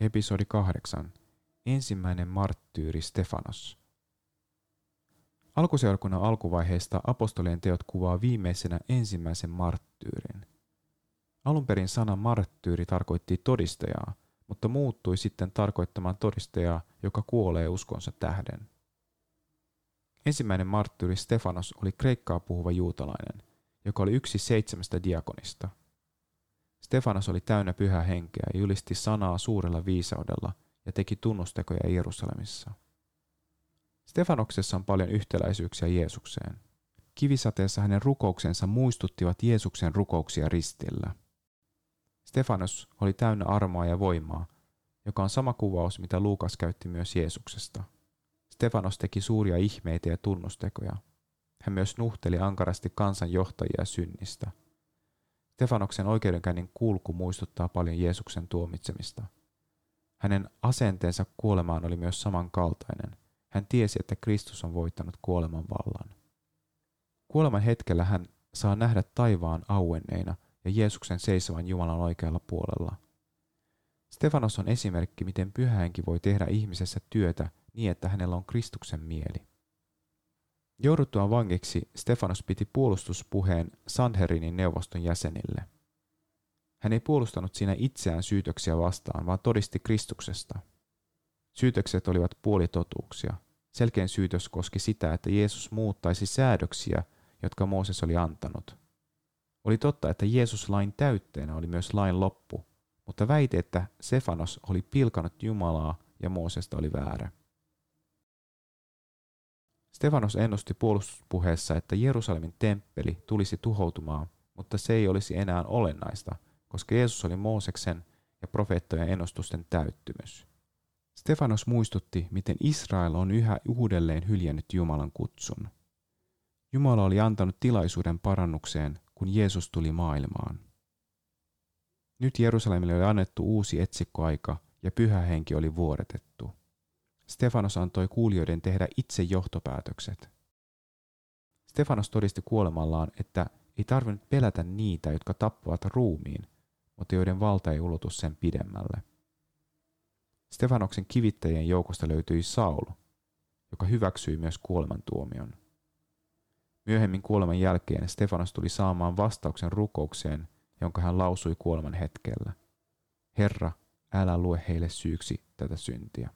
Episodi 8. Ensimmäinen marttyyri Stefanos. Alkuseurakunnan alkuvaiheesta apostolien teot kuvaa viimeisenä ensimmäisen marttyyrin. Alun perin sana marttyyri tarkoitti todistajaa, mutta muuttui sitten tarkoittamaan todistajaa, joka kuolee uskonsa tähden. Ensimmäinen marttyyri Stefanos oli kreikkaa puhuva juutalainen, joka oli yksi seitsemästä diakonista – Stefanos oli täynnä pyhää henkeä ja julisti sanaa suurella viisaudella ja teki tunnustekoja Jerusalemissa. Stefanoksessa on paljon yhtäläisyyksiä Jeesukseen. Kivisateessa hänen rukouksensa muistuttivat Jeesuksen rukouksia ristillä. Stefanos oli täynnä armoa ja voimaa, joka on sama kuvaus, mitä Luukas käytti myös Jeesuksesta. Stefanos teki suuria ihmeitä ja tunnustekoja. Hän myös nuhteli ankarasti kansanjohtajia synnistä – Stefanoksen oikeudenkäynnin kulku muistuttaa paljon Jeesuksen tuomitsemista. Hänen asenteensa kuolemaan oli myös samankaltainen. Hän tiesi, että Kristus on voittanut kuoleman vallan. Kuoleman hetkellä hän saa nähdä taivaan auenneina ja Jeesuksen seisovan Jumalan oikealla puolella. Stefanos on esimerkki, miten pyhähenki voi tehdä ihmisessä työtä niin, että hänellä on Kristuksen mieli. Jouduttuaan vangiksi Stefanos piti puolustuspuheen Sanherinin neuvoston jäsenille. Hän ei puolustanut siinä itseään syytöksiä vastaan, vaan todisti Kristuksesta. Syytökset olivat puolitotuuksia. Selkein syytös koski sitä, että Jeesus muuttaisi säädöksiä, jotka Mooses oli antanut. Oli totta, että Jeesus lain täytteenä oli myös lain loppu, mutta väite, että Stefanos oli pilkanut Jumalaa ja Moosesta oli väärä. Stefanos ennusti puolustuspuheessa, että Jerusalemin temppeli tulisi tuhoutumaan, mutta se ei olisi enää olennaista, koska Jeesus oli Mooseksen ja profeettojen ennustusten täyttymys. Stefanos muistutti, miten Israel on yhä uudelleen hyljännyt Jumalan kutsun. Jumala oli antanut tilaisuuden parannukseen, kun Jeesus tuli maailmaan. Nyt Jerusalemille oli annettu uusi etsikkoaika ja pyhä henki oli vuoretettu. Stefanos antoi kuulijoiden tehdä itse johtopäätökset. Stefanos todisti kuolemallaan, että ei tarvinnut pelätä niitä, jotka tappavat ruumiin, mutta joiden valta ei ulotu sen pidemmälle. Stefanoksen kivittäjien joukosta löytyi Saul, joka hyväksyi myös kuolemantuomion. Myöhemmin kuoleman jälkeen Stefanos tuli saamaan vastauksen rukoukseen, jonka hän lausui kuoleman hetkellä. Herra, älä lue heille syyksi tätä syntiä.